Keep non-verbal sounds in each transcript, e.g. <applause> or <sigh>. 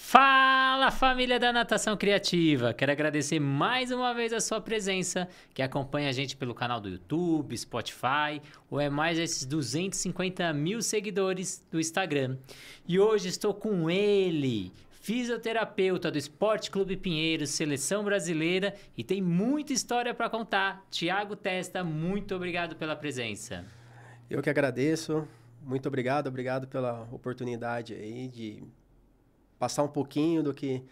Fala família da Natação Criativa! Quero agradecer mais uma vez a sua presença, que acompanha a gente pelo canal do YouTube, Spotify, ou é mais esses 250 mil seguidores do Instagram. E hoje estou com ele, fisioterapeuta do Esporte Clube Pinheiros, seleção brasileira, e tem muita história para contar. Tiago Testa, muito obrigado pela presença. Eu que agradeço, muito obrigado, obrigado pela oportunidade aí de passar um pouquinho do que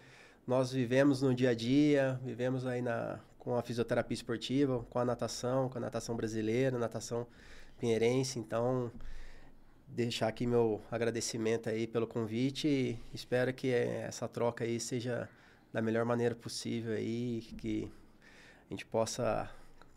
nós vivemos no dia a dia, vivemos aí na, com a fisioterapia esportiva, com a natação, com a natação brasileira, natação pinheirense. Então, deixar aqui meu agradecimento aí pelo convite e espero que essa troca aí seja da melhor maneira possível aí, que a gente possa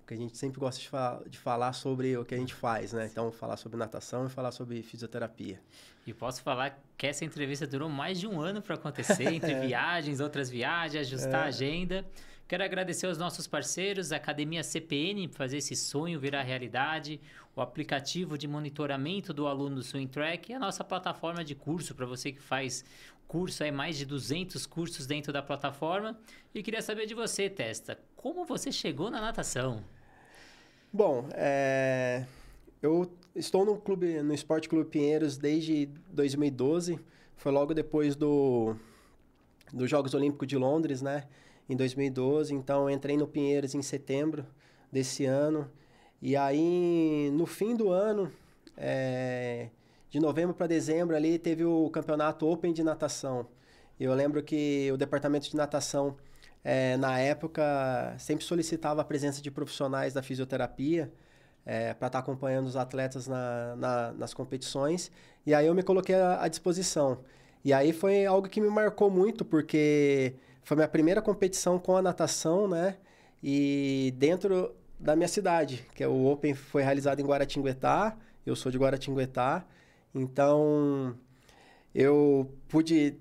que a gente sempre gosta de, de, falar sobre o que a gente faz, né? Então, falar sobre natação e falar sobre fisioterapia. E posso falar que essa entrevista durou mais de um ano para acontecer, entre <laughs> viagens, outras viagens, ajustar é. a agenda. Quero agradecer aos nossos parceiros, a Academia CPN, por fazer esse sonho virar realidade, o aplicativo de monitoramento do aluno do Swing Track e a nossa plataforma de curso para você que faz curso, aí mais de 200 cursos dentro da plataforma. E queria saber de você, Testa, como você chegou na natação? Bom, é... eu estou no clube, no Esporte Clube Pinheiros desde 2012. Foi logo depois do dos Jogos Olímpicos de Londres, né? Em 2012. Então, entrei no Pinheiros em setembro desse ano. E aí, no fim do ano, é... de novembro para dezembro, ali teve o campeonato Open de natação. Eu lembro que o departamento de natação é, na época, sempre solicitava a presença de profissionais da fisioterapia é, para estar tá acompanhando os atletas na, na, nas competições. E aí eu me coloquei à, à disposição. E aí foi algo que me marcou muito, porque foi minha primeira competição com a natação, né? E dentro da minha cidade, que é o Open foi realizado em Guaratinguetá. Eu sou de Guaratinguetá. Então, eu pude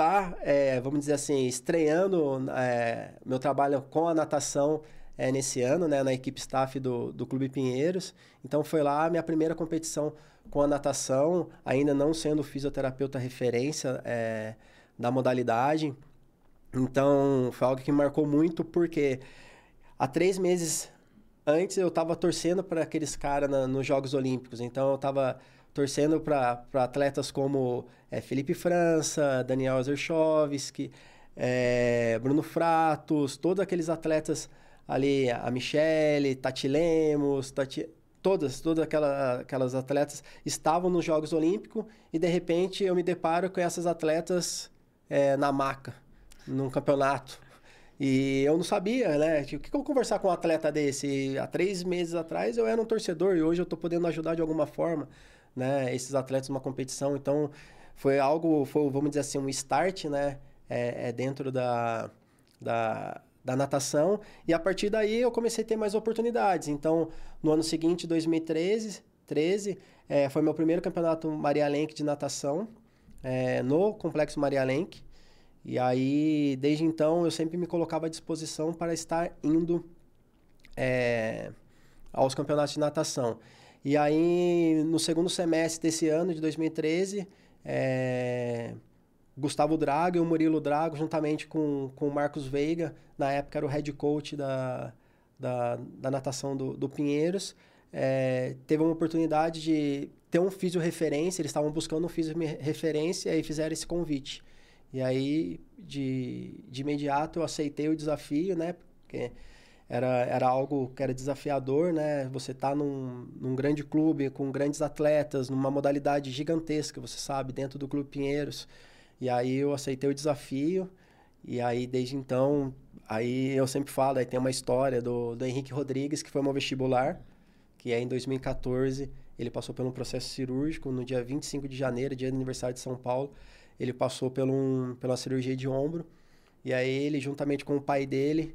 tá, é, vamos dizer assim, estreando é, meu trabalho com a natação é, nesse ano, né, na equipe staff do, do Clube Pinheiros. Então foi lá a minha primeira competição com a natação, ainda não sendo fisioterapeuta referência é, da modalidade. Então foi algo que marcou muito, porque há três meses antes eu estava torcendo para aqueles caras nos Jogos Olímpicos. Então eu estava torcendo para atletas como é, Felipe França, Daniel Zerchovski, é, Bruno Fratos, todos aqueles atletas ali, a Michele, Tati Lemos, Tati, todas, todas aquelas, aquelas atletas estavam nos Jogos Olímpicos e de repente eu me deparo com essas atletas é, na maca, num campeonato. E eu não sabia, né? O que, que conversar com um atleta desse? Há três meses atrás eu era um torcedor e hoje eu estou podendo ajudar de alguma forma né, esses atletas numa competição. Então, foi algo, foi, vamos dizer assim, um start, né, é, é dentro da, da, da natação. E a partir daí eu comecei a ter mais oportunidades. Então, no ano seguinte, 2013, 13, é, foi meu primeiro campeonato Maria Lenk de natação é, no Complexo Maria Lenk. E aí, desde então, eu sempre me colocava à disposição para estar indo é, aos campeonatos de natação. E aí, no segundo semestre desse ano, de 2013, é, Gustavo Drago e o Murilo Drago, juntamente com, com o Marcos Veiga, na época era o head coach da, da, da natação do, do Pinheiros, é, teve uma oportunidade de ter um físio referência, eles estavam buscando um físio referência e fizeram esse convite. E aí, de, de imediato, eu aceitei o desafio, né? Porque era, era algo que era desafiador, né? Você tá num, num grande clube com grandes atletas, numa modalidade gigantesca, você sabe, dentro do Clube Pinheiros. E aí eu aceitei o desafio. E aí, desde então, aí eu sempre falo, aí tem uma história do, do Henrique Rodrigues, que foi meu vestibular, que é em 2014. Ele passou por um processo cirúrgico no dia 25 de janeiro, dia do aniversário de São Paulo. Ele passou por, um, pela cirurgia de ombro. E aí ele, juntamente com o pai dele,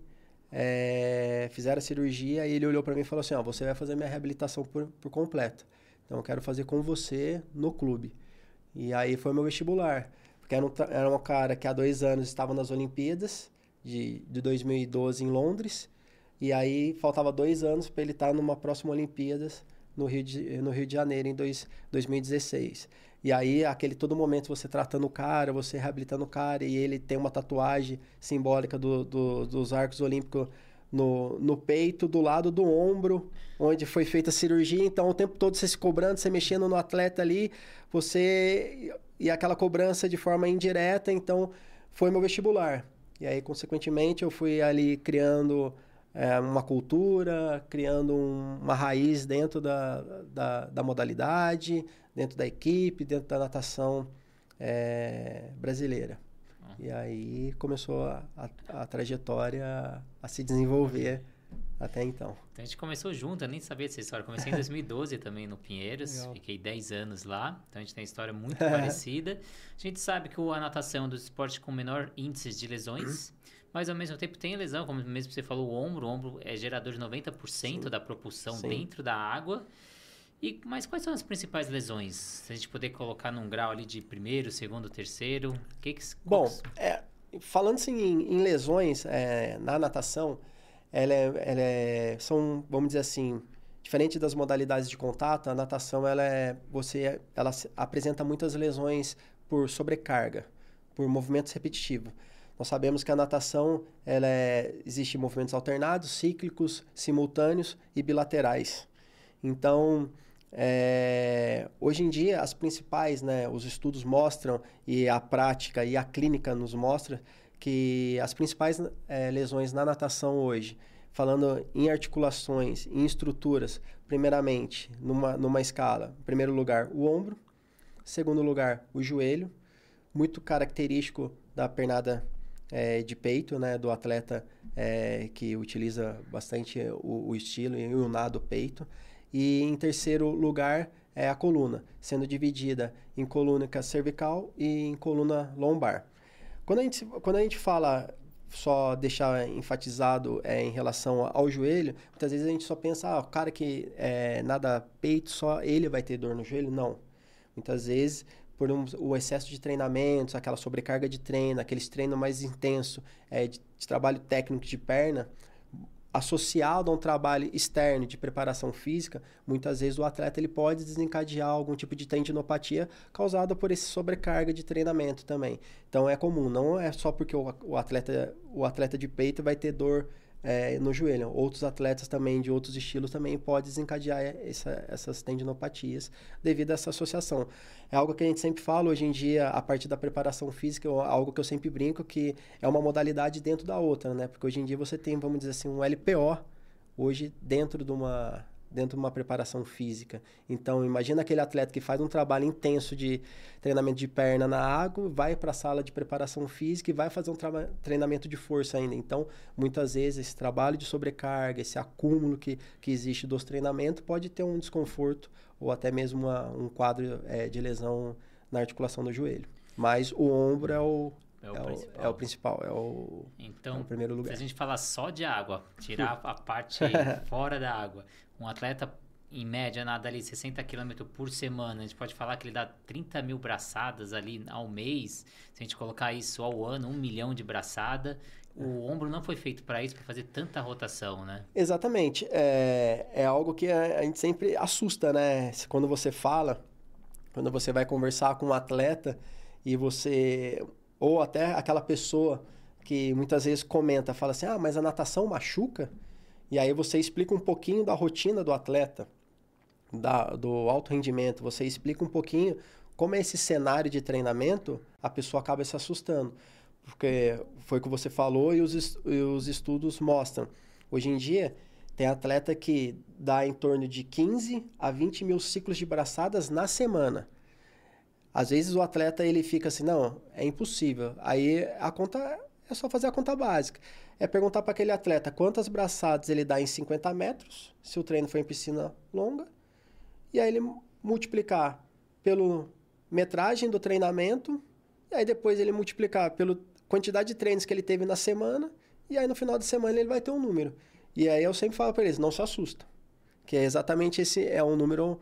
é, fizeram a cirurgia e ele olhou para mim e falou assim: Ó, você vai fazer minha reabilitação por, por completo. Então eu quero fazer com você no clube. E aí foi meu vestibular. Porque era um, era um cara que há dois anos estava nas Olimpíadas de, de 2012 em Londres. E aí faltava dois anos para ele estar tá numa próxima Olimpíadas no Rio de, no Rio de Janeiro em dois, 2016. E aí, aquele todo momento você tratando o cara, você reabilitando o cara, e ele tem uma tatuagem simbólica do, do, dos arcos olímpicos no, no peito, do lado do ombro, onde foi feita a cirurgia. Então, o tempo todo você se cobrando, você mexendo no atleta ali, você. E aquela cobrança de forma indireta. Então, foi meu vestibular. E aí, consequentemente, eu fui ali criando é, uma cultura, criando um, uma raiz dentro da, da, da, modalidade, dentro da equipe, dentro da natação é, brasileira. E aí começou a, a, a, trajetória a se desenvolver até então. Então a gente começou junto, eu nem sabia dessa história. Comecei em <laughs> 2012 também no Pinheiros, Legal. fiquei 10 anos lá, então a gente tem uma história <laughs> muito parecida. A gente sabe que a natação é um dos esportes com menor índice de lesões, <clears throat> mas ao mesmo tempo tem lesão, como mesmo você falou, o ombro. O ombro é gerador de 90% Sim. da propulsão Sim. dentro da água. E, mas quais são as principais lesões? Se a gente puder colocar num grau ali de primeiro, segundo, terceiro, que que, Bom, é, falando assim em, em lesões é, na natação, ela é, ela é, são, vamos dizer assim, diferente das modalidades de contato, a natação ela é, você, ela apresenta muitas lesões por sobrecarga, por movimentos repetitivos. Nós sabemos que a natação ela é, existe movimentos alternados, cíclicos, simultâneos e bilaterais. Então, é, hoje em dia, as principais, né, os estudos mostram, e a prática e a clínica nos mostra, que as principais é, lesões na natação hoje, falando em articulações, em estruturas, primeiramente, numa, numa escala, em primeiro lugar, o ombro, segundo lugar, o joelho, muito característico da pernada é, de peito, né, do atleta é, que utiliza bastante o, o estilo e o nado peito. E em terceiro lugar é a coluna, sendo dividida em coluna cervical e em coluna lombar. Quando a gente, quando a gente fala, só deixar enfatizado é, em relação ao joelho, muitas vezes a gente só pensa, ah, o cara que é, nada peito, só ele vai ter dor no joelho. Não. Muitas vezes por um, o excesso de treinamentos, aquela sobrecarga de treino, aqueles treinos mais intensos é, de, de, trabalho técnico de perna, associado a um trabalho externo de preparação física, muitas vezes o atleta ele pode desencadear algum tipo de tendinopatia causada por esse sobrecarga de treinamento também. Então é comum, não é só porque o, o atleta o atleta de peito vai ter dor é, no joelho. Outros atletas também de outros estilos também podem desencadear essa, essas tendinopatias devido a essa associação. É algo que a gente sempre fala hoje em dia, a partir da preparação física, é algo que eu sempre brinco, que é uma modalidade dentro da outra, né? Porque hoje em dia você tem, vamos dizer assim, um LPO hoje dentro de uma dentro de uma preparação física. Então, imagina aquele atleta que faz um trabalho intenso de treinamento de perna na água, vai para a sala de preparação física e vai fazer um treinamento de força ainda. Então, muitas vezes, esse trabalho de sobrecarga, esse acúmulo que, que existe dos treinamentos, pode ter um desconforto ou até mesmo uma, um quadro é, de lesão na articulação do joelho. Mas o ombro é o, é o, é, o, é o, principal, é o, então, é o primeiro lugar. Se a gente falar só de água, tirar <laughs> a parte <laughs> fora da água, um atleta em média nada ali 60 km por semana, a gente pode falar que ele dá 30 mil braçadas ali ao mês, se a gente colocar isso ao ano, um milhão de braçada, o ombro não foi feito para isso, para fazer tanta rotação, né? Exatamente. É, é algo que a, gente sempre assusta, né? Quando você fala, quando você vai conversar com um atleta e você. Ou até aquela pessoa que muitas vezes comenta, fala assim: ah, mas a natação machuca? E aí você explica um pouquinho da rotina do atleta, da, do alto rendimento, você explica um pouquinho como é esse cenário de treinamento, a pessoa acaba se assustando. Porque foi o que você falou e os, e os estudos mostram. Hoje em dia, tem atleta que dá em torno de 15 a 20 mil ciclos de braçadas na semana. Às vezes o atleta ele fica assim, não, é impossível. Aí a conta é só fazer a conta básica é perguntar para aquele atleta quantas braçadas ele dá em 50 metros, se o treino for em piscina longa, e aí ele multiplicar pela metragem do treinamento, e aí depois ele multiplicar pela quantidade de treinos que ele teve na semana, e aí no final de semana ele vai ter um número. E aí eu sempre falo para eles, não se assusta, que é exatamente esse é um número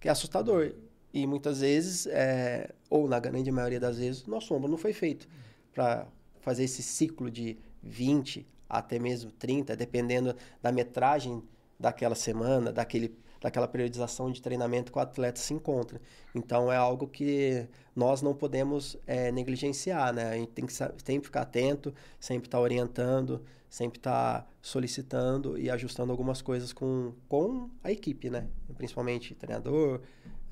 que é assustador. E muitas vezes, é, ou na grande maioria das vezes, nosso ombro não foi feito para fazer esse ciclo de 20 até mesmo 30, dependendo da metragem daquela semana, daquele, daquela periodização de treinamento que o atleta se encontra. Então é algo que nós não podemos é, negligenciar, né? A gente tem que sempre ficar atento, sempre estar tá orientando, sempre estar tá solicitando e ajustando algumas coisas com, com a equipe, né? Principalmente treinador,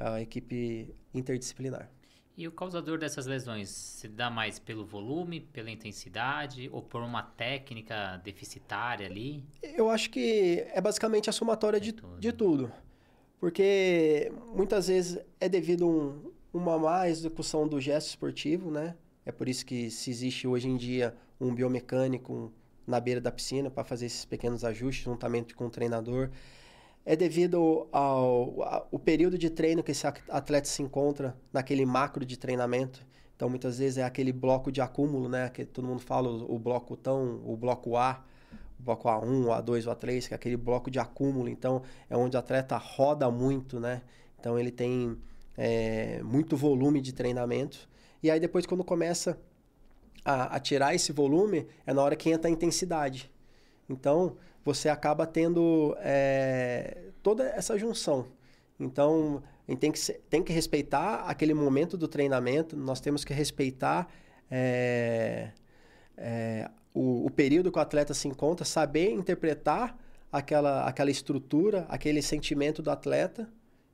a equipe interdisciplinar. E o causador dessas lesões se dá mais pelo volume, pela intensidade ou por uma técnica deficitária ali? Eu acho que é basicamente a somatória de, tudo. de tudo. Porque muitas vezes é devido a um, uma má execução do gesto esportivo, né? É por isso que se existe hoje em dia um biomecânico na beira da piscina para fazer esses pequenos ajustes juntamente com o treinador é devido ao, ao, período de treino que esse atleta se encontra naquele macro de treinamento. Então, muitas vezes é aquele bloco de acúmulo, né? Que todo mundo fala, o, o bloco tão, o bloco A, o bloco A1, o A2, o A3, que é aquele bloco de acúmulo. Então, é onde o atleta roda muito, né? Então, ele tem é, muito volume de treinamento. E aí, depois, quando começa a, a tirar esse volume, é na hora que entra a intensidade. Então, você acaba tendo é, toda essa junção. Então, a gente tem que, tem que respeitar aquele momento do treinamento, nós temos que respeitar é, é, o, o, período que o atleta se encontra, saber interpretar aquela, aquela estrutura, aquele sentimento do atleta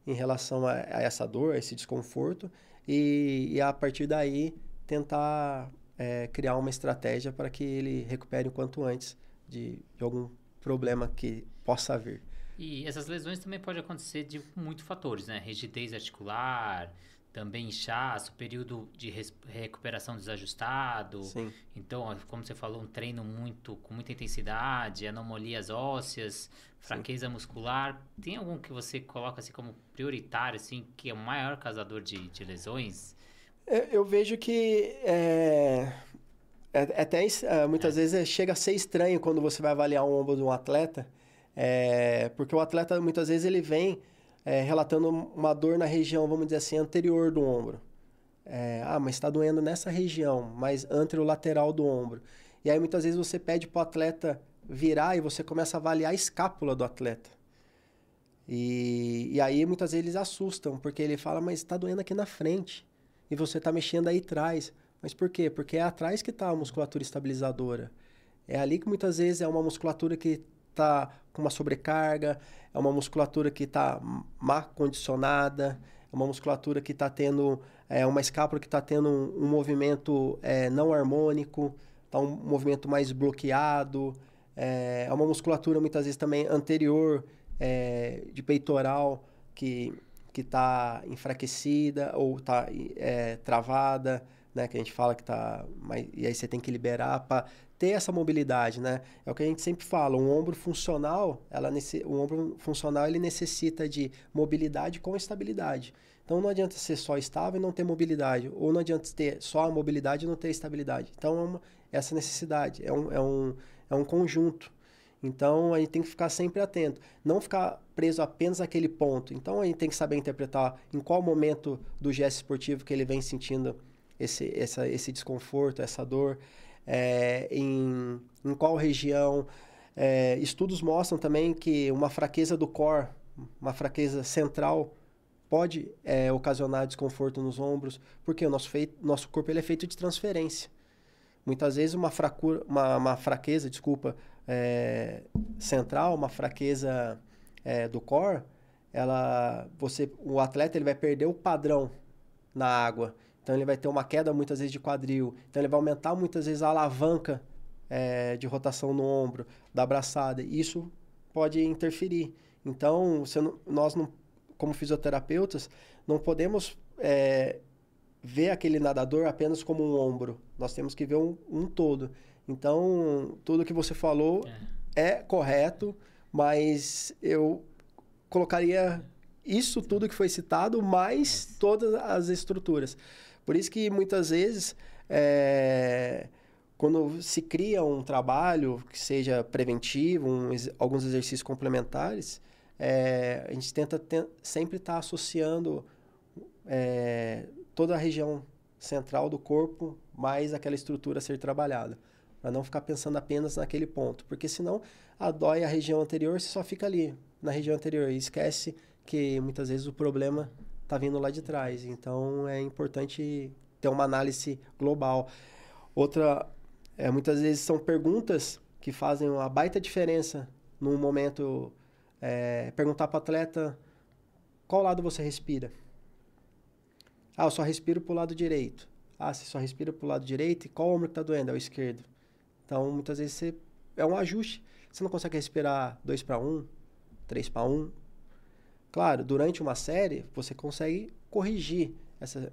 em relação a, a essa dor, a esse desconforto, e, e a partir daí tentar é, criar uma estratégia para que ele recupere o quanto antes de, de algum problema que possa vir. E essas lesões também podem acontecer de muitos fatores, né? Rigidez articular, também inchaço, período de recuperação desajustado. Sim. Então, como você falou, um treino muito com muita intensidade, anomalias ósseas, fraqueza Sim. muscular. Tem algum que você coloca assim como prioritário, assim, que é o maior causador de, de lesões? Eu, eu vejo que é, é, é, até é, muitas é. vezes chega a ser estranho quando você vai avaliar o ombro de um atleta, é, porque o atleta muitas vezes ele vem é, relatando uma dor na região, vamos dizer assim, anterior do ombro. É, ah, mas está doendo nessa região, mais anterolateral do ombro. E aí muitas vezes você pede para o atleta virar e você começa a avaliar a escápula do atleta. E, e aí muitas vezes eles assustam, porque ele fala, mas está doendo aqui na frente. E você está mexendo aí atrás. Mas por quê? Porque é atrás que está a musculatura estabilizadora. É ali que muitas vezes é uma musculatura que está com uma sobrecarga, é uma musculatura que está má condicionada, é uma musculatura que está tendo, é uma escápula que está tendo um, um movimento é, não harmônico, está um movimento mais bloqueado, é, é uma musculatura muitas vezes também anterior é, de peitoral que que está enfraquecida ou está é, travada, né? Que a gente fala que tá. Mas, e aí você tem que liberar para ter essa mobilidade, né? É o que a gente sempre fala, um ombro funcional, ela nesse, um ombro funcional ele necessita de mobilidade com estabilidade. Então não adianta ser só estável e não ter mobilidade, ou não adianta ter só a mobilidade e não ter estabilidade. Então é uma, essa necessidade é um, é, um, é um conjunto. Então a gente tem que ficar sempre atento, não ficar preso apenas àquele ponto. Então a gente tem que saber interpretar em qual momento do gesto esportivo que ele vem sentindo esse, essa, esse desconforto, essa dor, é, em, em qual região. É, estudos mostram também que uma fraqueza do core, uma fraqueza central, pode é, ocasionar desconforto nos ombros, porque o nosso, feito, nosso corpo ele é feito de transferência. Muitas vezes uma, fracura, uma, uma fraqueza, desculpa, é, central, uma fraqueza é, do core, ela, você, o atleta ele vai perder o padrão na água. Então ele vai ter uma queda muitas vezes de quadril. Então ele vai aumentar muitas vezes a alavanca é, de rotação no ombro, da braçada. Isso pode interferir. Então não, nós, não, como fisioterapeutas, não podemos é, ver aquele nadador apenas como um ombro. Nós temos que ver um, um todo. Então, tudo que você falou é, é correto, mas eu colocaria isso tudo que foi citado, mais todas as estruturas. Por isso que muitas vezes, é, quando se cria um trabalho que seja preventivo, um, alguns exercícios complementares, é, a gente tenta sempre estar tá associando é, toda a região central do corpo mais aquela estrutura a ser trabalhada. Para não ficar pensando apenas naquele ponto. Porque senão a dói a região anterior, você só fica ali, na região anterior e esquece que muitas vezes o problema está vindo lá de trás. Então é importante ter uma análise global. Outra, é, muitas vezes são perguntas que fazem uma baita diferença no momento. É, perguntar para o atleta qual lado você respira. Ah, eu só respiro para o lado direito. Ah, você só respira para o lado direito e qual ombro que está doendo? É o esquerdo. Então, muitas vezes você, é um ajuste. Você não consegue respirar 2 para 1, 3 para 1. Claro, durante uma série, você consegue corrigir essa,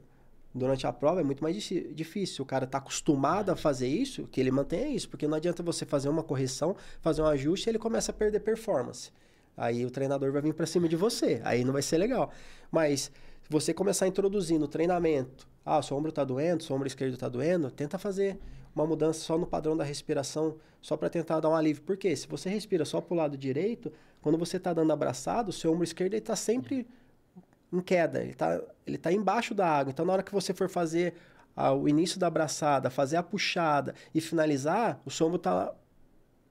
durante a prova é muito mais difícil. O cara está acostumado a fazer isso, que ele mantenha isso, porque não adianta você fazer uma correção, fazer um ajuste e ele começa a perder performance. Aí o treinador vai vir para cima de você, aí não vai ser legal. Mas se você começar a introduzir no treinamento, ah, seu ombro está doendo, seu ombro esquerdo está doendo, tenta fazer uma mudança só no padrão da respiração, só para tentar dar um alívio. Porque se você respira só para o lado direito, quando você está dando abraçado, o seu ombro esquerdo está sempre em queda, ele está ele tá embaixo da água. Então, na hora que você for fazer ah, o início da abraçada, fazer a puxada e finalizar, o seu ombro está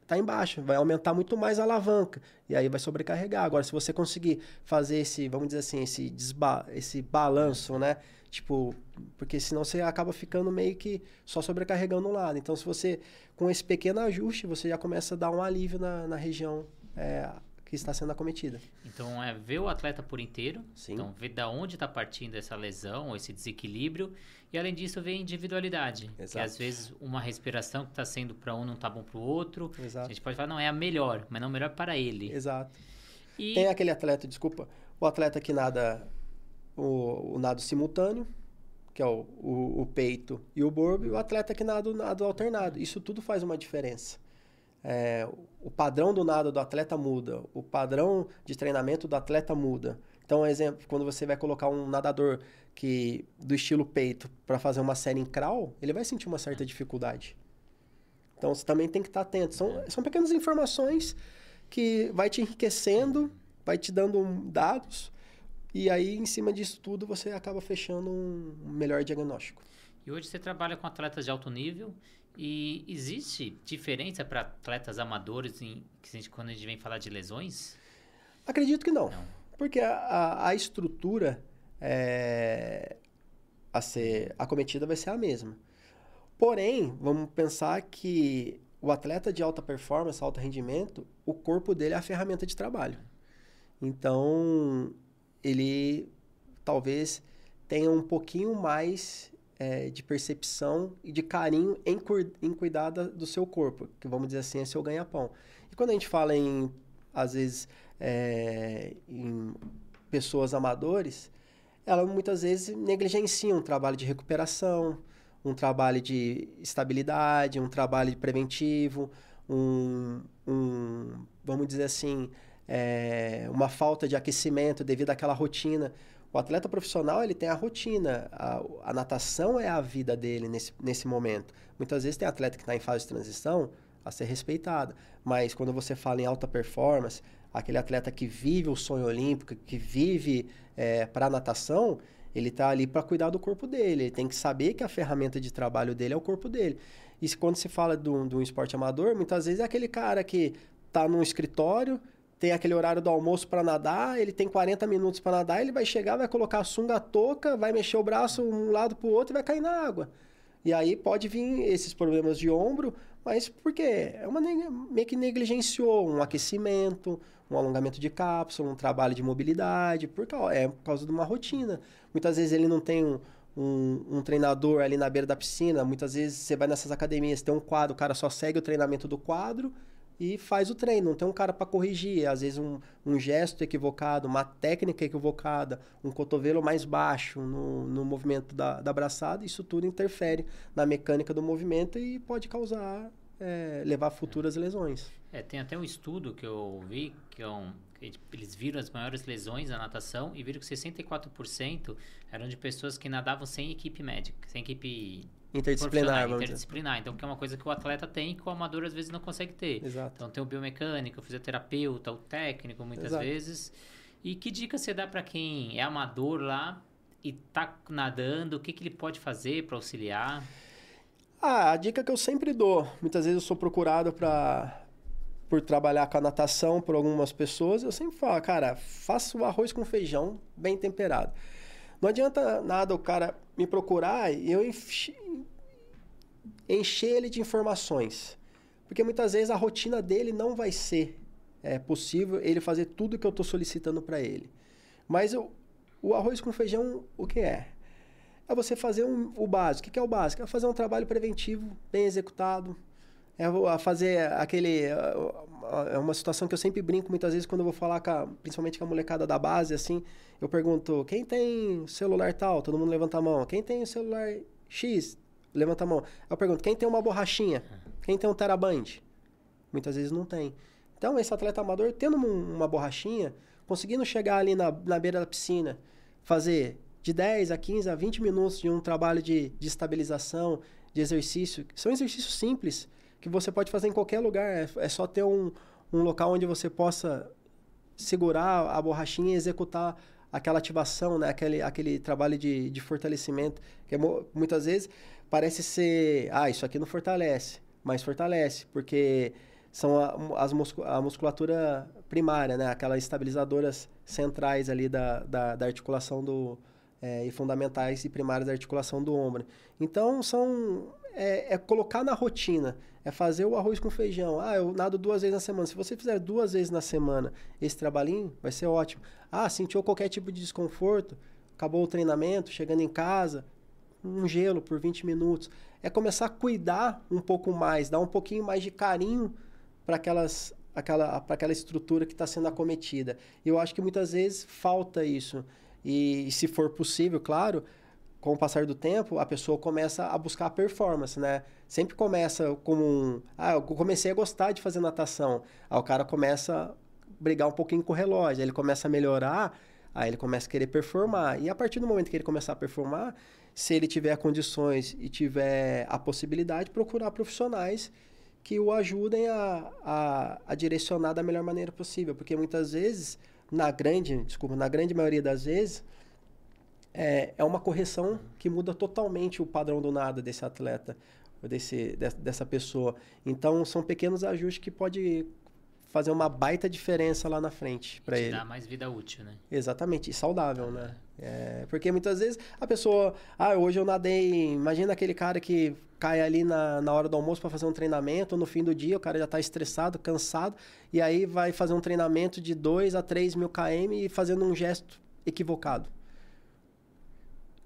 tá embaixo, vai aumentar muito mais a alavanca e aí vai sobrecarregar. Agora, se você conseguir fazer esse, vamos dizer assim, esse, desba esse balanço, né? Tipo, porque senão você acaba ficando meio que só sobrecarregando um lado. Então, se você, com esse pequeno ajuste, você já começa a dar um alívio na, na região é, que está sendo acometida. Então é ver o atleta por inteiro, Sim. então ver da onde está partindo essa lesão ou esse desequilíbrio e além disso ver a individualidade, Exato. que às vezes uma respiração que está sendo para um não está bom para o outro. Exato. A gente pode falar não é a melhor, mas não melhor para ele. Exato. E... Tem aquele atleta, desculpa, o atleta que nada o, o nado simultâneo, que é o, o, o, peito e o borbo, e o atleta que nada o nado alternado. Isso tudo faz uma diferença. É, o padrão do nado do atleta muda, o padrão de treinamento do atleta muda. Então, exemplo, quando você vai colocar um nadador que do estilo peito para fazer uma série em crawl, ele vai sentir uma certa dificuldade. Então, você também tem que estar atento. São, são pequenas informações que vai te enriquecendo, vai te dando dados, e aí, em cima disso tudo, você acaba fechando um melhor diagnóstico. E hoje você trabalha com atletas de alto nível e existe diferença para atletas amadores em, quando a gente vem falar de lesões? Acredito que não. não. Porque a, a, a estrutura é, a ser acometida vai ser a mesma. Porém, vamos pensar que o atleta de alta performance, alto rendimento, o corpo dele é a ferramenta de trabalho. Então, ele talvez tenha um pouquinho mais é, de percepção e de carinho em, em cuidar da, do seu corpo, que vamos dizer assim é seu ganha-pão. E quando a gente fala em, às vezes, é, em pessoas amadores, elas muitas vezes negligenciam um trabalho de recuperação, um trabalho de estabilidade, um trabalho de preventivo, um, um vamos dizer assim, é, uma falta de aquecimento devido àquela rotina. O atleta profissional, ele tem a rotina. A, a natação é a vida dele nesse, nesse momento. Muitas vezes tem atleta que está em fase de transição a ser respeitado. Mas quando você fala em alta performance, aquele atleta que vive o sonho olímpico, que vive é, para a natação, ele está ali para cuidar do corpo dele. Ele tem que saber que a ferramenta de trabalho dele é o corpo dele. E quando se fala de um, esporte amador, muitas vezes é aquele cara que está num escritório, tem aquele horário do almoço para nadar, ele tem 40 minutos para nadar, ele vai chegar, vai colocar a sunga a touca, vai mexer o braço um lado para o outro e vai cair na água. E aí pode vir esses problemas de ombro, mas por quê? É uma meio que negligenciou um aquecimento, um alongamento de cápsula, um trabalho de mobilidade, por é por causa de uma rotina. Muitas vezes ele não tem um, um, um, treinador ali na beira da piscina, muitas vezes você vai nessas academias, tem um quadro, o cara só segue o treinamento do quadro e faz o treino. Não tem um cara para corrigir. Às vezes um, um, gesto equivocado, uma técnica equivocada, um cotovelo mais baixo no, no movimento da, da abraçada, isso tudo interfere na mecânica do movimento e pode causar, é, levar a futuras lesões. É, tem até um estudo que eu vi, que é um, eles viram as maiores lesões na natação e viram que 64% eram de pessoas que nadavam sem equipe médica, sem equipe Interdisciplinar, interdisciplinar. Então, que é uma coisa que o atleta tem que o amador às vezes não consegue ter. Exato. Então, tem o biomecânico, o fisioterapeuta, o técnico, muitas Exato. vezes. E que dica você dá para quem é amador lá e tá nadando? O que, que ele pode fazer para auxiliar? Ah, a dica que eu sempre dou, muitas vezes eu sou procurado para por trabalhar com a natação por algumas pessoas, eu sempre falo, cara, faça o arroz com feijão bem temperado. Não adianta nada o cara me procurar e eu encher ele de informações. Porque muitas vezes a rotina dele não vai ser é, possível ele fazer tudo que eu estou solicitando para ele. Mas eu, o arroz com feijão, o que é? É você fazer um, o básico. O que é o básico? É fazer um trabalho preventivo bem executado. É fazer aquele. É uma situação que eu sempre brinco muitas vezes quando eu vou falar, com a, principalmente com a molecada da base, assim. Eu pergunto: quem tem celular tal? Todo mundo levanta a mão. Quem tem celular X? Levanta a mão. Eu pergunto: quem tem uma borrachinha? Quem tem um teraband? Muitas vezes não tem. Então, esse atleta amador, tendo uma borrachinha, conseguindo chegar ali na, na beira da piscina, fazer de 10 a 15 a 20 minutos de um trabalho de, de estabilização, de exercício. São exercícios simples que você pode fazer em qualquer lugar. É, é só ter um, um local onde você possa segurar a borrachinha e executar aquela ativação, né? aquele, aquele trabalho de, de fortalecimento, que é, muitas vezes parece ser, ah, isso aqui não fortalece, mas fortalece, porque são a, as a musculatura primária, né? Aquelas estabilizadoras centrais ali da, da, da articulação do... É, e fundamentais e primárias da articulação do ombro. Então, são... É, é, colocar na rotina, é fazer o arroz com feijão. Ah, eu nado duas vezes na semana. Se você fizer duas vezes na semana esse trabalhinho, vai ser ótimo. Ah, sentiu qualquer tipo de desconforto, acabou o treinamento, chegando em casa, um gelo por 20 minutos. É começar a cuidar um pouco mais, dar um pouquinho mais de carinho para aquelas aquela para aquela estrutura que está sendo acometida. Eu acho que muitas vezes falta isso. E, e, se for possível, claro, com o passar do tempo, a pessoa começa a buscar performance, né? Sempre começa como um, ah, eu comecei a gostar de fazer natação. Aí o cara começa a brigar um pouquinho com o relógio, aí ele começa a melhorar, aí ele começa a querer performar. E a partir do momento que ele começar a performar, se ele tiver condições e tiver a possibilidade, procurar profissionais que o ajudem a, a, a, direcionar da melhor maneira possível. Porque muitas vezes, na grande, desculpa, na grande maioria das vezes, é, é uma correção que muda totalmente o padrão do nada desse atleta, desse, dessa pessoa. Então, são pequenos ajustes que pode fazer uma baita diferença lá na frente para ele. Dar mais vida útil, né? Exatamente, e saudável, né? É, porque muitas vezes a pessoa, ah, hoje eu nadei, imagina aquele cara que cai ali na, na hora do almoço para fazer um treinamento, no fim do dia o cara já está estressado, cansado, e aí vai fazer um treinamento de 2 a 3 mil km e fazendo um gesto equivocado.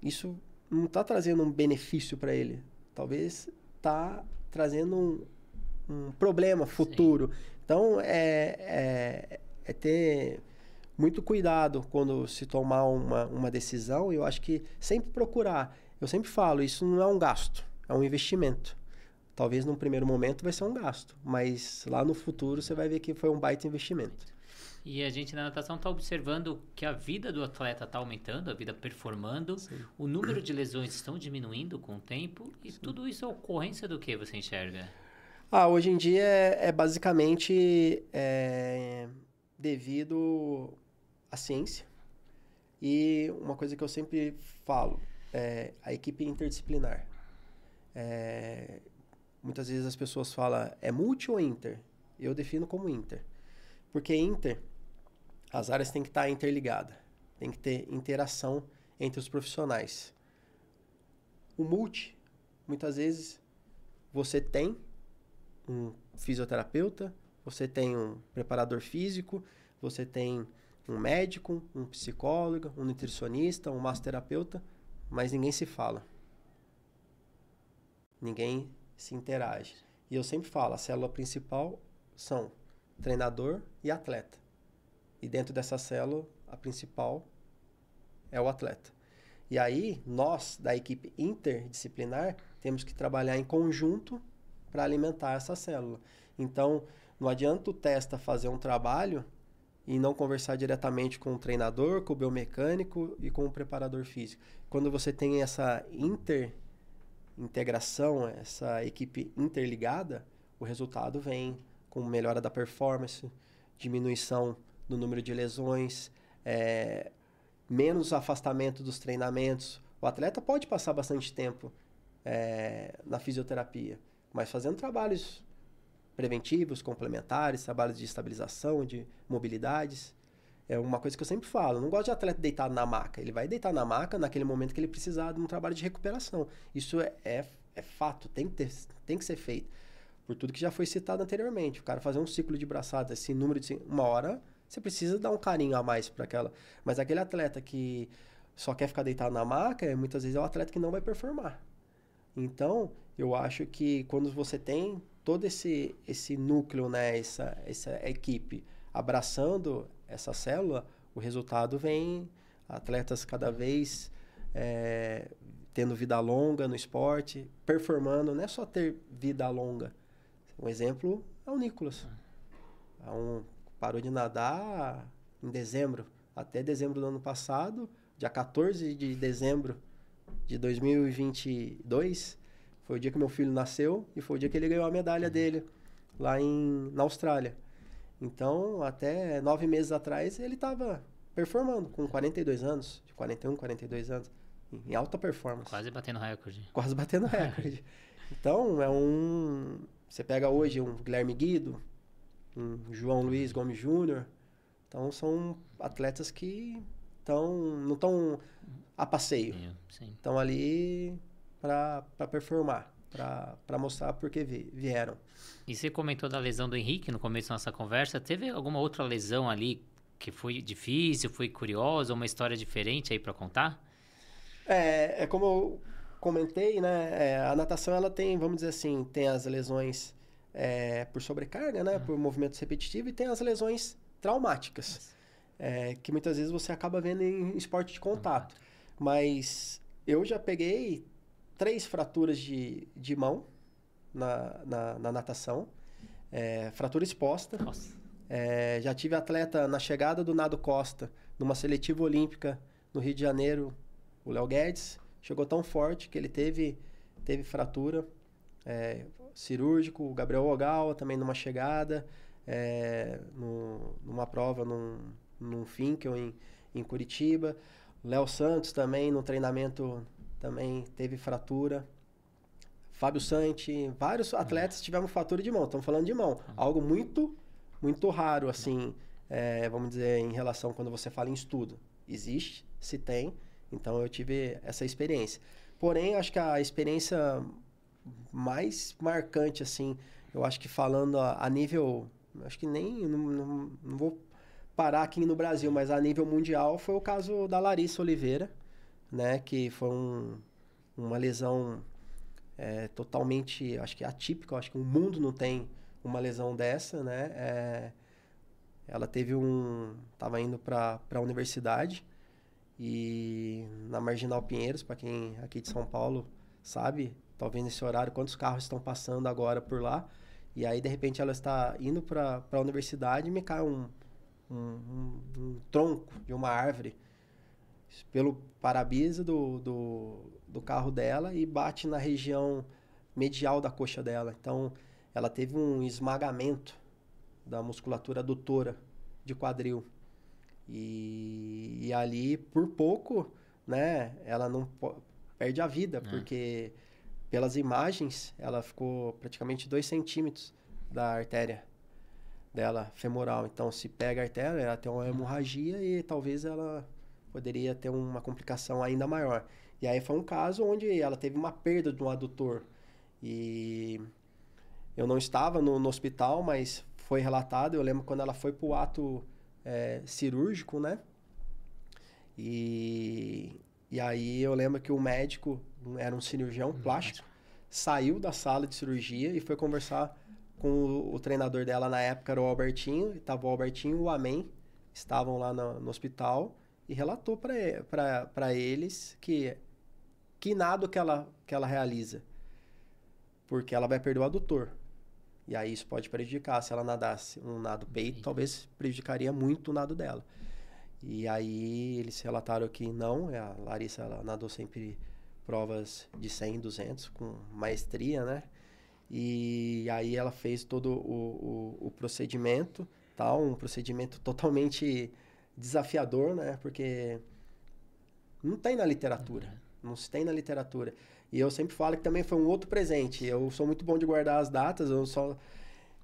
Isso não está trazendo um benefício para ele. Talvez está trazendo um, um problema futuro. Sim. Então, é, é, é ter muito cuidado quando se tomar uma, uma decisão. Eu acho que sempre procurar. Eu sempre falo, isso não é um gasto é um investimento. Talvez num primeiro momento vai ser um gasto, mas lá no futuro você vai ver que foi um baita investimento. E a gente na natação está observando que a vida do atleta está aumentando, a vida performando, Sim. o número de lesões estão diminuindo com o tempo, e Sim. tudo isso é ocorrência do que você enxerga? Ah, hoje em dia é, é basicamente é, devido à ciência. E uma coisa que eu sempre falo, é a equipe interdisciplinar. É, muitas vezes as pessoas falam, é multi ou inter? Eu defino como inter. Porque inter, as áreas têm que estar interligadas. Tem que ter interação entre os profissionais. O multi, muitas vezes, você tem um fisioterapeuta, você tem um preparador físico, você tem um médico, um psicólogo, um nutricionista, um massoterapeuta, mas ninguém se fala ninguém se interage. E eu sempre falo, a célula principal são treinador e atleta. E dentro dessa célula, a principal é o atleta. E aí, nós, da equipe interdisciplinar, temos que trabalhar em conjunto para alimentar essa célula. Então, não adianta o testa fazer um trabalho e não conversar diretamente com o treinador, com o biomecânico e com o preparador físico. Quando você tem essa inter integração, essa equipe interligada, o resultado vem com melhora da performance, diminuição do número de lesões, é, menos afastamento dos treinamentos. O atleta pode passar bastante tempo é, na fisioterapia, mas fazendo trabalhos preventivos, complementares, trabalhos de estabilização, de mobilidades. É uma coisa que eu sempre falo. não gosto de atleta deitado na maca. Ele vai deitar na maca naquele momento que ele precisar de um trabalho de recuperação. Isso é, é, é fato, tem que, ter, tem que ser feito. Por tudo que já foi citado anteriormente. O cara fazer um ciclo de braçadas, esse número de. Uma hora, você precisa dar um carinho a mais para aquela. Mas aquele atleta que só quer ficar deitado na maca, muitas vezes é um atleta que não vai performar. Então, eu acho que quando você tem todo esse, esse núcleo, né, essa, essa equipe abraçando essa célula, o resultado vem atletas cada vez é, tendo vida longa no esporte, performando, não é só ter vida longa. Um exemplo é o Nicolas. É um, parou de nadar em dezembro, até dezembro do ano passado, dia 14 de dezembro de 2022, foi o dia que meu filho nasceu e foi o dia que ele ganhou a medalha dele lá em, na Austrália. Então, até nove meses atrás, ele estava performando com 42 anos, de 41, 42 anos, em alta performance. Quase batendo recorde. Quase batendo <laughs> recorde. então, é um. Você pega hoje um Guilherme Guido, um João Luiz Gomes Júnior. Então, são atletas que tão, não estão a passeio. Estão ali para performar para mostrar porque vieram. E você comentou da lesão do Henrique no começo da nossa conversa. Teve alguma outra lesão ali que foi difícil, foi curiosa, uma história diferente aí para contar? É, é como eu comentei, né? É, a natação ela tem, vamos dizer assim, tem as lesões é, por sobrecarga, né? Uhum. Por movimentos repetitivos e tem as lesões traumáticas, é, que muitas vezes você acaba vendo em esporte de contato. Uhum. Mas eu já peguei três fraturas de, de mão na, na, na natação, é, fratura exposta. É, já tive atleta na chegada do Nado Costa, numa seletiva olímpica no Rio de Janeiro, o Léo Guedes, chegou tão forte que ele teve, teve fratura é, cirúrgico. O Gabriel Ogawa também numa chegada, é, no, numa prova num, num Finkel em, em Curitiba. Léo Santos também no treinamento também teve fratura. Fábio Santi, vários atletas tiveram fratura de mão. Estamos falando de mão. Algo muito, muito raro, assim, é, vamos dizer, em relação quando você fala em estudo. Existe, se tem. Então eu tive essa experiência. Porém, acho que a experiência mais marcante, assim, eu acho que falando a, a nível. Acho que nem. Não, não, não, vou parar aqui no Brasil, mas a nível mundial foi o caso da Larissa Oliveira né? Que foi um, uma lesão é, totalmente, acho que atípica. Acho que o mundo não tem uma lesão dessa, né? É, ela teve um... Tava indo para a universidade e na Marginal Pinheiros, para quem aqui de São Paulo sabe, talvez nesse horário, quantos carros estão passando agora por lá. E aí, de repente, ela está indo para a universidade e me cai um, um, um, um tronco de uma árvore pelo para-brisa do, do, do carro dela e bate na região medial da coxa dela. Então, ela teve um esmagamento da musculatura adutora de quadril. E, e ali, por pouco, né, ela não perde a vida, é. porque pelas imagens, ela ficou praticamente 2 centímetros da artéria dela femoral. Então, se pega a artéria, ela tem uma hemorragia e talvez ela poderia ter uma complicação ainda maior. E aí foi um caso onde ela teve uma perda de um adutor. E eu não estava no, no hospital, mas foi relatado. Eu lembro quando ela foi para o ato é, cirúrgico, né? E, e aí eu lembro que o médico, era um cirurgião hum, plástico, saiu da sala de cirurgia e foi conversar com o, o treinador dela na época, era o Albertinho. Estava o Albertinho e o Amém, estavam lá no, no hospital e relatou para eles que que nado que ela, que ela realiza. Porque ela vai perder o adutor. E aí isso pode prejudicar. Se ela nadasse um nado peito, talvez prejudicaria muito o nado dela. E aí eles relataram que não, a Larissa ela nadou sempre provas de 100, 200 com maestria, né? E aí ela fez todo o, o, o procedimento, tal, um procedimento totalmente desafiador, né? Porque não tem na literatura. Não se tem na literatura. E eu sempre falo que também foi um outro presente. Eu sou muito bom de guardar as datas, eu só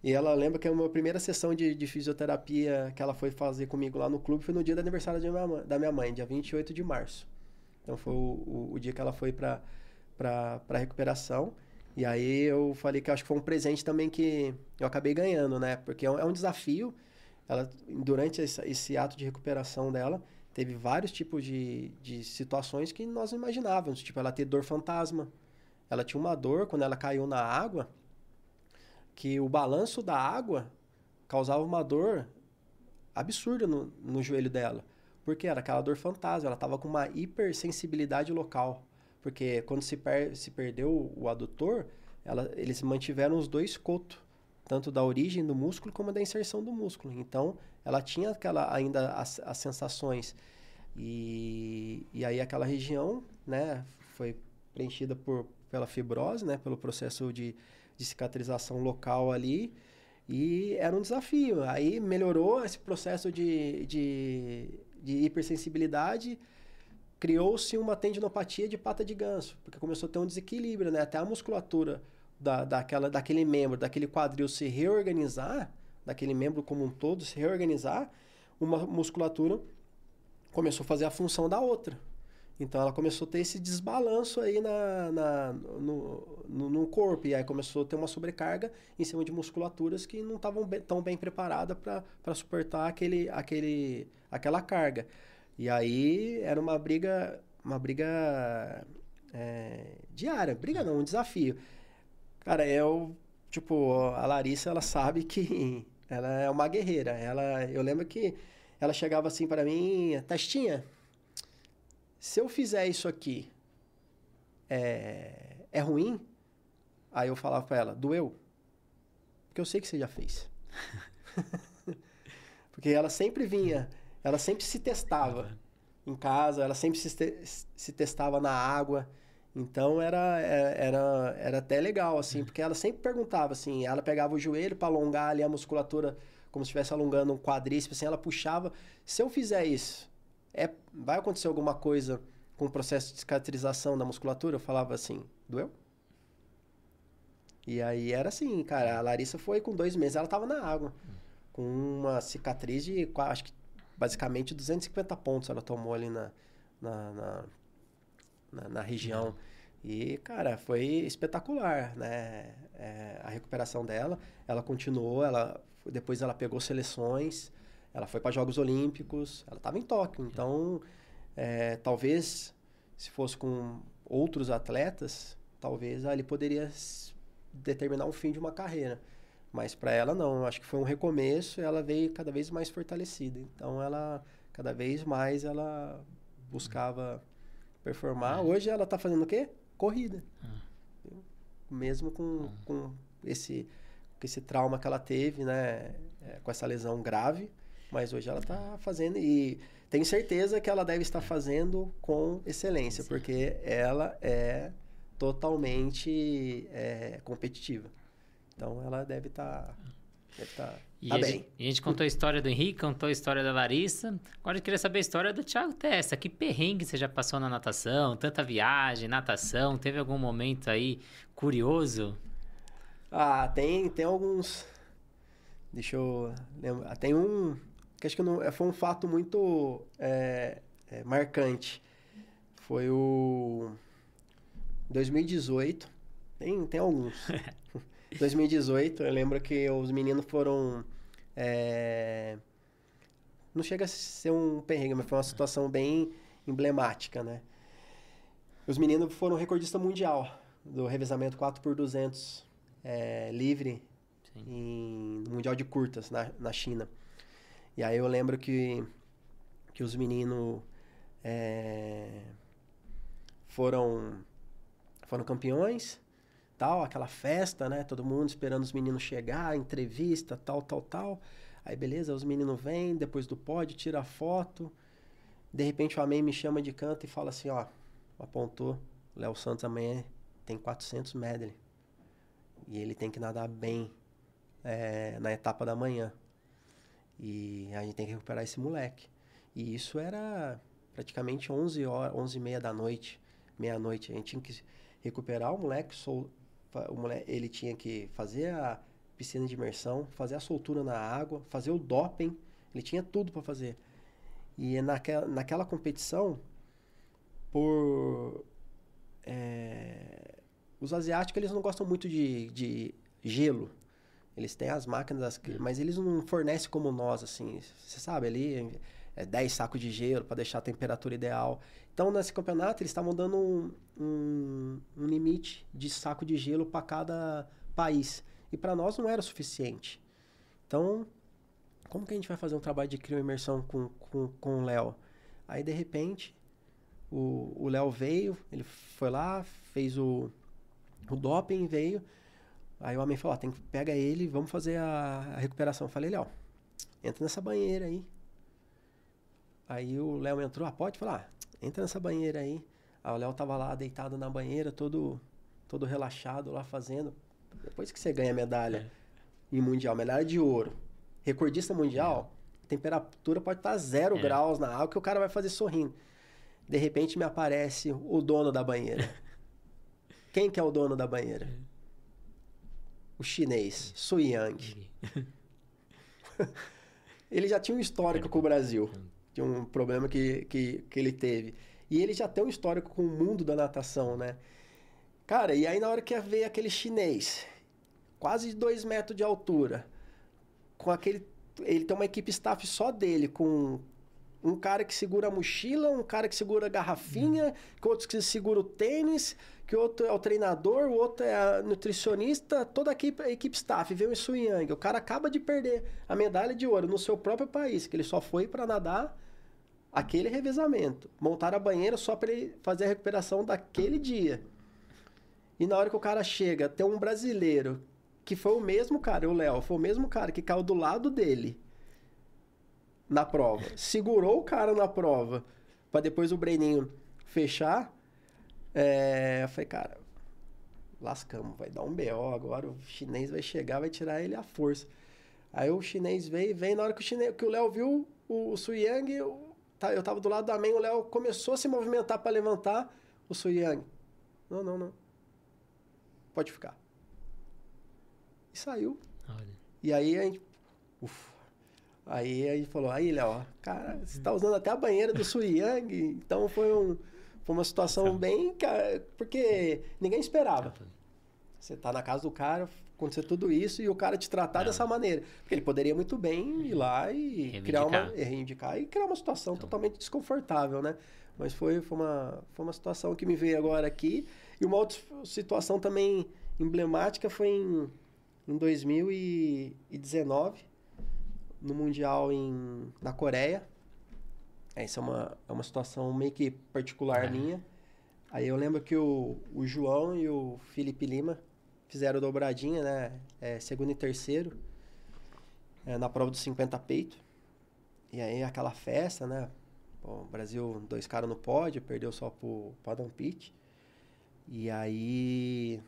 E ela lembra que a minha primeira sessão de, de fisioterapia que ela foi fazer comigo lá no clube foi no dia do aniversário da minha mãe, da minha mãe dia 28 de março. Então foi o, o, o dia que ela foi para para recuperação. E aí eu falei que acho que foi um presente também que eu acabei ganhando, né? Porque é um, é um desafio. Ela, durante esse, esse, ato de recuperação dela, teve vários tipos de, de situações que nós não imaginávamos. Tipo, ela ter dor fantasma. Ela tinha uma dor quando ela caiu na água, que o balanço da água causava uma dor absurda no, no joelho dela. Porque era aquela dor fantasma, ela estava com uma hipersensibilidade local. Porque quando se, per se perdeu o adutor, ela, eles mantiveram os dois cotos, tanto da origem do músculo como da inserção do músculo. Então, ela tinha aquela ainda as, as sensações. E, e aí aquela região, né, foi preenchida por, pela fibrose, né, pelo processo de, de cicatrização local ali. E era um desafio. Aí melhorou esse processo de, de, de hipersensibilidade criou-se uma tendinopatia de pata de ganso, porque começou a ter um desequilíbrio, né? Até a musculatura da, daquela, daquele membro, daquele quadril se reorganizar, daquele membro como um todo se reorganizar, uma musculatura começou a fazer a função da outra. Então ela começou a ter esse desbalanço aí na, na no, no, no, corpo. E aí começou a ter uma sobrecarga em cima de musculaturas que não estavam tão bem preparadas para suportar aquele, aquele, aquela carga. E aí era uma briga, uma briga é, diária. Briga não, um desafio. Cara, eu, tipo, a Larissa, ela sabe que <laughs> ela é uma guerreira. Ela, eu lembro que ela chegava assim para mim, Testinha, se eu fizer isso aqui, é, é ruim? Aí eu falava para ela, doeu? Porque eu sei que você já fez. <laughs> Porque ela sempre vinha ela sempre se testava em casa, ela sempre se, te, se testava na água. Então era, é, era, era até legal, assim, uhum. porque ela sempre perguntava, assim, ela pegava o joelho para alongar ali a musculatura, como se estivesse alongando um quadríceps, assim, ela puxava. Se eu fizer isso, é, vai acontecer alguma coisa com o processo de cicatrização da musculatura? Eu falava assim, doeu? E aí era assim, cara, a Larissa foi com dois meses, ela tava na água, com uma cicatriz de, acho que basicamente 250 pontos ela tomou ali na, na, na, na, na região. E, cara, foi espetacular, né? É, a recuperação dela, ela continuou, ela depois ela pegou seleções, ela foi para Jogos Olímpicos, ela estava em Tóquio. Então, é, talvez se fosse com outros atletas, talvez ali poderia determinar o fim de uma carreira. Mas para ela não, eu acho que foi um recomeço e ela veio cada vez mais fortalecida. Então ela cada vez mais ela buscava performar. É. Hoje ela está fazendo o quê? Corrida. É. Mesmo com, é. com esse com esse trauma que ela teve, né, é, com essa lesão grave, mas hoje ela está fazendo e tenho certeza que ela deve estar fazendo com excelência, Sim. porque ela é totalmente é, competitiva. Então ela deve estar. Tá, deve tá, e tá a, bem. Gente, a gente contou a história do Henrique, contou a história da Larissa. Agora eu queria saber a história do Thiago Testa. Que perrengue você já passou na natação? Tanta viagem, natação. Teve algum momento aí curioso? Ah, tem, tem alguns. Deixa eu lembrar. Tem um. Que acho que não, foi um fato muito é, é, marcante. Foi o. 2018. Tem, tem alguns. <laughs> <laughs> 2018, eu lembro que os meninos foram. É... Não chega a ser um perrengue, mas foi uma situação bem emblemática, né? Os meninos foram recordista mundial do revezamento 4x200 é, livre em, no Mundial de Curtas na, na China. E aí eu lembro que, que os meninos é, foram, foram campeões tal, aquela festa, né? Todo mundo esperando os meninos chegar, entrevista, tal, tal, tal. Aí beleza, os meninos vêm, depois do pódio, tira a foto. De repente o Amém me chama de canto e fala assim, ó, apontou, Léo Santos amanhã tem 400 medley. E ele tem que nadar bem é, na etapa da manhã. E a gente tem que recuperar esse moleque. E isso era praticamente 11 horas, 11 e meia da noite, meia-noite. A gente tinha que recuperar o moleque, sol, o moleque, ele tinha que fazer a piscina de imersão, fazer a soltura na água, fazer o doping. Ele tinha tudo para fazer. E naquela, naquela competição, por. É, os asiáticos eles não gostam muito de, de gelo. Eles têm as máquinas, mas eles não fornecem como nós, assim. Você sabe, ali é 10 sacos de gelo para deixar a temperatura ideal. Então, nesse campeonato, eles estavam dando um, um, um, limite de saco de gelo para cada país. E para nós não era suficiente. Então, como que a gente vai fazer um trabalho de crioimersão com, com, com o Léo? Aí, de repente, o Léo veio, ele foi lá, fez o, o doping, veio. Aí o homem falou, ó, tem que pega ele, vamos fazer a, a recuperação. Eu falei, Léo, entra nessa banheira aí. Aí o Léo entrou, ah, pode falar, entra nessa banheira aí. Aí o Léo tava lá deitado na banheira, todo, todo relaxado lá fazendo. Depois que você ganha medalha é. em mundial, medalha de ouro, recordista mundial, é. temperatura pode estar zero é. graus na água que o cara vai fazer sorrindo. De repente me aparece o dono da banheira. <laughs> Quem que é o dono da banheira? O chinês, Su Yang. <laughs> ele já tinha um histórico com o Brasil de um problema que, que, que ele teve. E ele já tem um histórico com o mundo da natação, né? Cara, e aí na hora que veio aquele chinês, quase dois metros de altura, com aquele. Ele tem uma equipe staff só dele, com um cara que segura a mochila, um cara que segura a garrafinha, que outro que segura o tênis, que outro é o treinador, o outro é a nutricionista, toda a equipe, a equipe staff, veio o Su. O cara acaba de perder a medalha de ouro no seu próprio país, que ele só foi para nadar aquele revezamento. Montar a banheira só para ele fazer a recuperação daquele dia. E na hora que o cara chega, tem um brasileiro que foi o mesmo cara, o Léo, foi o mesmo cara que caiu do lado dele na prova. Segurou o cara na prova para depois o Breninho fechar. É, eu falei, cara, lascamos, vai dar um BO agora, o chinês vai chegar, vai tirar ele à força. Aí o chinês veio, vem na hora que o chinês, que o Léo viu o, o Su Yang, eu, tá, eu tava do lado da Amen, o Léo começou a se movimentar para levantar o Su Yang. Não, não, não. Pode ficar. E saiu. Olha. E aí a gente, ufa, Aí a gente falou, aí, Léo, cara, você tá usando até a banheira do Su Yang, então foi, um, foi uma situação bem. Porque ninguém esperava. Você tá na casa do cara, acontecer tudo isso e o cara te tratar Não. dessa maneira. Porque ele poderia muito bem ir lá e reivindicar. criar uma. reivindicar e criar uma situação então. totalmente desconfortável, né? Mas foi, foi, uma, foi uma situação que me veio agora aqui. E uma outra situação também emblemática foi em, em 2019 no Mundial em, na Coreia. Essa é uma, é uma situação meio que particular é. minha. Aí eu lembro que o, o João e o Felipe Lima fizeram dobradinha, né? É, segundo e terceiro, é, na prova dos 50 peito. E aí aquela festa, né? o Brasil, dois caras no pódio, perdeu só pro, pro Adam Pitt. E aí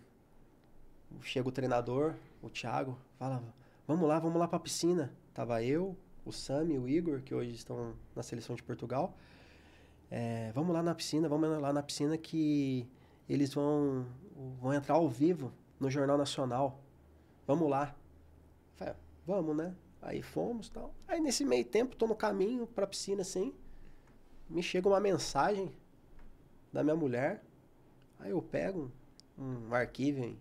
chega o treinador, o Thiago, fala, vamos lá, vamos lá pra piscina. Tava eu, o Sam e o Igor, que hoje estão na seleção de Portugal. É, vamos lá na piscina, vamos lá na piscina que eles vão, vão entrar ao vivo no Jornal Nacional. Vamos lá. Falei, vamos, né? Aí fomos tal. Aí nesse meio tempo, tô no caminho pra piscina assim. Me chega uma mensagem da minha mulher. Aí eu pego um, um arquivo em,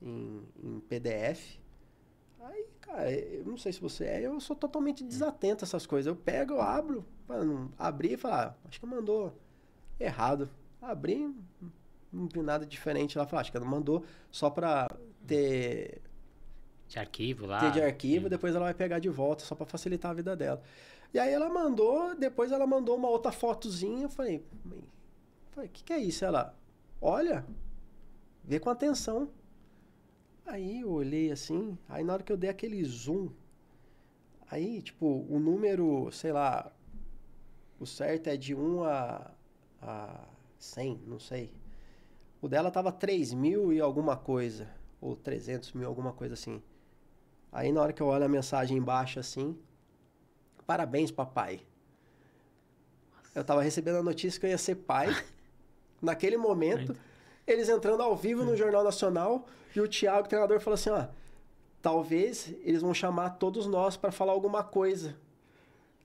em, em PDF. Aí Cara, eu não sei se você é, eu sou totalmente desatento a essas coisas. Eu pego, eu abro, mano, abri e falar, ah, acho que mandou errado. Abri, não vi nada diferente lá. Falei, acho que ela mandou só pra ter. De arquivo lá. Ter de arquivo, depois ela vai pegar de volta, só para facilitar a vida dela. E aí ela mandou, depois ela mandou uma outra fotozinha. Eu falei, o que, que é isso? Ela, olha, vê com atenção. Aí eu olhei assim, aí na hora que eu dei aquele zoom, aí, tipo, o número, sei lá, o certo é de 1 a, a 100, não sei. O dela tava 3 mil e alguma coisa, ou 300 mil, alguma coisa assim. Aí na hora que eu olho a mensagem embaixo assim, parabéns, papai. Eu tava recebendo a notícia que eu ia ser pai. <laughs> Naquele momento, eles entrando ao vivo no Jornal Nacional e o Thiago, o treinador, falou assim: ó, talvez eles vão chamar todos nós para falar alguma coisa.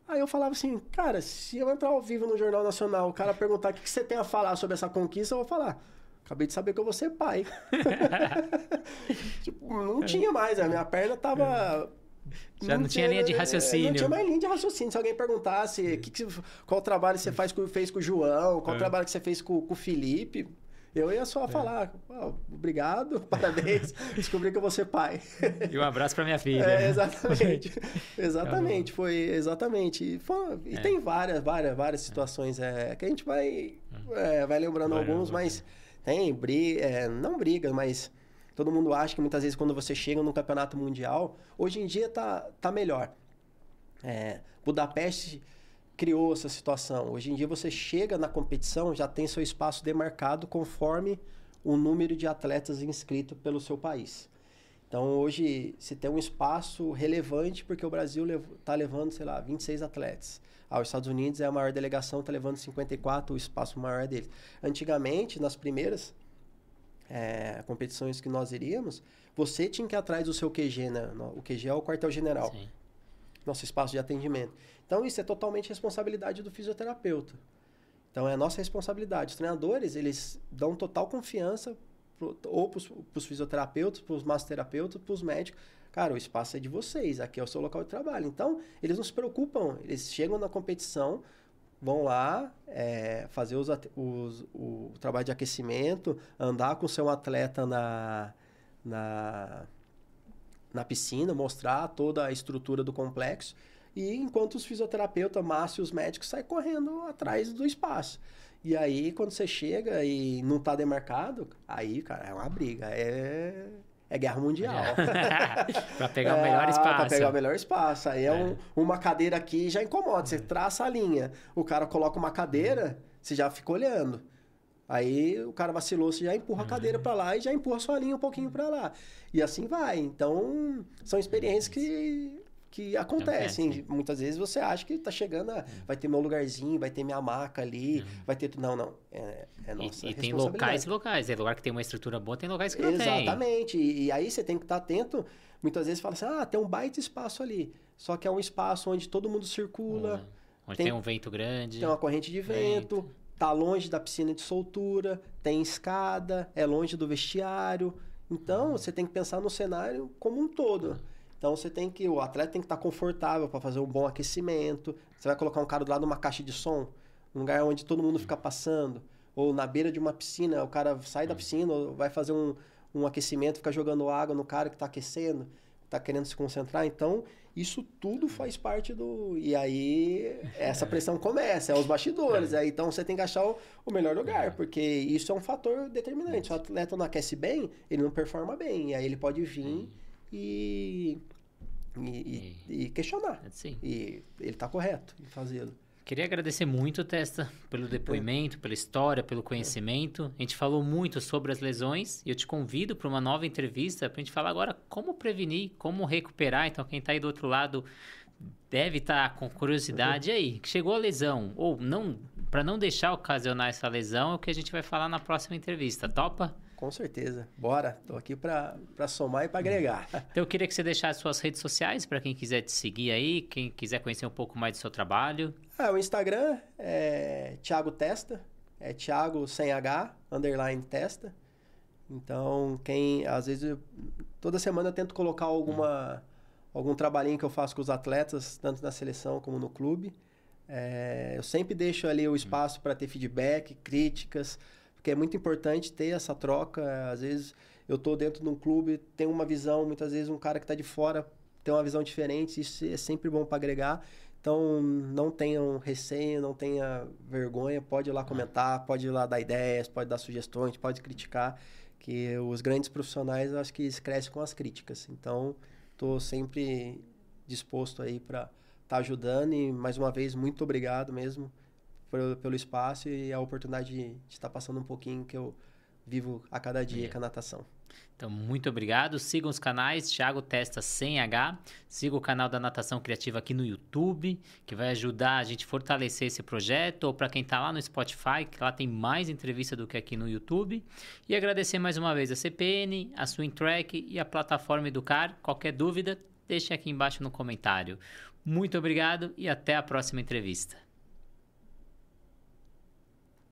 Aí eu falava assim, cara, se eu entrar ao vivo no Jornal Nacional, o cara perguntar o que você tem a falar sobre essa conquista, eu vou falar. Acabei de saber que eu vou ser pai. <laughs> tipo, não tinha mais, a minha perna tava. Já não, não tinha, linha de raciocínio. Não tinha mais linha de raciocínio. Se alguém perguntasse que que, qual trabalho você faz com, fez com o João, qual é. trabalho que você fez com, com o Felipe, eu ia só é. falar, oh, obrigado, <laughs> parabéns, <laughs> descobri que eu vou ser pai. E um abraço para minha <laughs> filha. É, exatamente. exatamente, foi exatamente. E, foi, e é. tem várias, várias, várias situações é, que a gente vai, hum. é, vai lembrando vai, alguns, mas tem briga, é, não briga, mas todo mundo acha que muitas vezes quando você chega no campeonato mundial, hoje em dia tá, tá melhor. É, Budapeste criou essa situação. Hoje em dia você chega na competição, já tem seu espaço demarcado conforme o número de atletas inscritos pelo seu país. Então hoje se tem um espaço relevante porque o Brasil está levando, sei lá, 26 atletas. Ah, os Estados Unidos é a maior delegação, está levando 54, o espaço maior é deles. Antigamente, nas primeiras é, competições que nós iríamos, você tinha que ir atrás do seu QG, né? O QG é o quartel-general. Nosso espaço de atendimento. Então, isso é totalmente responsabilidade do fisioterapeuta. Então, é a nossa responsabilidade. Os treinadores, eles dão total confiança pro, ou para os fisioterapeutas, para os massoterapeutas, para os médicos. Cara, o espaço é de vocês, aqui é o seu local de trabalho. Então, eles não se preocupam. Eles chegam na competição, vão lá é, fazer os, os, o trabalho de aquecimento, andar com o seu atleta na, na, na piscina, mostrar toda a estrutura do complexo e enquanto os fisioterapeutas, Márcio e os médicos saem correndo atrás do espaço. E aí, quando você chega e não está demarcado, aí, cara, é uma briga. É, é guerra mundial. <laughs> para pegar é, o melhor espaço. Para pegar o melhor espaço. Aí é, é um, uma cadeira aqui já incomoda. Você traça a linha. O cara coloca uma cadeira, você já fica olhando. Aí o cara vacilou, você já empurra a cadeira para lá e já empurra sua linha um pouquinho para lá. E assim vai. Então, são experiências que que acontecem. Muitas vezes você acha que está chegando, a, vai ter meu lugarzinho, vai ter minha maca ali, uhum. vai ter. Não, não. É, é nossa E, e tem locais e locais. É lugar que tem uma estrutura boa, tem locais que não Exatamente. tem. Exatamente. E, e, aí você tem que estar tá atento. Muitas vezes fala assim: ah, tem um baita espaço ali. Só que é um espaço onde todo mundo circula. Uhum. Onde tem, tem, um vento grande. Tem uma corrente de vento. vento. Tá longe da piscina de soltura, tem escada, é longe do vestiário. Então, uhum. você tem que pensar no cenário como um todo. Então você tem que. O atleta tem que estar confortável para fazer um bom aquecimento. Você vai colocar um cara do lado de uma caixa de som, um lugar onde todo mundo fica passando. Ou na beira de uma piscina, o cara sai da piscina, ou vai fazer um, um aquecimento, fica jogando água no cara que está aquecendo, está querendo se concentrar. Então, isso tudo faz parte do. E aí, essa pressão começa, é os bastidores. Aí, então, você tem que achar o, o melhor lugar, porque isso é um fator determinante. Se o atleta não aquece bem, ele não performa bem. E aí, ele pode vir e, e, e, e questionar. Sim. E ele está correto em fazê-lo. Queria agradecer muito, Testa, pelo depoimento, pela história, pelo conhecimento. A gente falou muito sobre as lesões e eu te convido para uma nova entrevista para a gente falar agora como prevenir, como recuperar. Então, quem está aí do outro lado deve estar tá com curiosidade. E aí, chegou a lesão ou não, para não deixar ocasionar essa lesão, é o que a gente vai falar na próxima entrevista. Topa? Com certeza. Bora. Tô aqui para somar e para agregar. <laughs> Então eu queria que você deixasse suas redes sociais para quem quiser te seguir aí, quem quiser conhecer um pouco mais do seu trabalho. Ah, o Instagram é Thiago Testa, é Thiago sem H, underline Testa. Então, quem às vezes eu, toda semana eu tento colocar alguma hum. algum trabalhinho que eu faço com os atletas, tanto na seleção como no clube. É, eu sempre deixo ali o espaço hum. para ter feedback, críticas porque é muito importante ter essa troca. Às vezes eu estou dentro de um clube, tem uma visão, muitas vezes um cara que está de fora tem uma visão diferente, isso é sempre bom para agregar. Então, não tenham receio, não tenha vergonha, pode ir lá comentar, pode ir lá dar ideias, pode dar sugestões, pode criticar, que os grandes profissionais, eu acho que eles crescem com as críticas. Então, estou sempre disposto aí para estar tá ajudando e, mais uma vez, muito obrigado mesmo pelo, pelo espaço e a oportunidade de, de estar passando um pouquinho que eu vivo a cada dia é. com a natação. Então, muito obrigado. Sigam os canais Thiago Testa sem H. Siga o canal da Natação Criativa aqui no YouTube, que vai ajudar a gente a fortalecer esse projeto. Ou para quem está lá no Spotify, que lá tem mais entrevista do que aqui no YouTube. E agradecer mais uma vez a CPN, a Swing Track e a plataforma Educar. Qualquer dúvida, deixe aqui embaixo no comentário. Muito obrigado e até a próxima entrevista.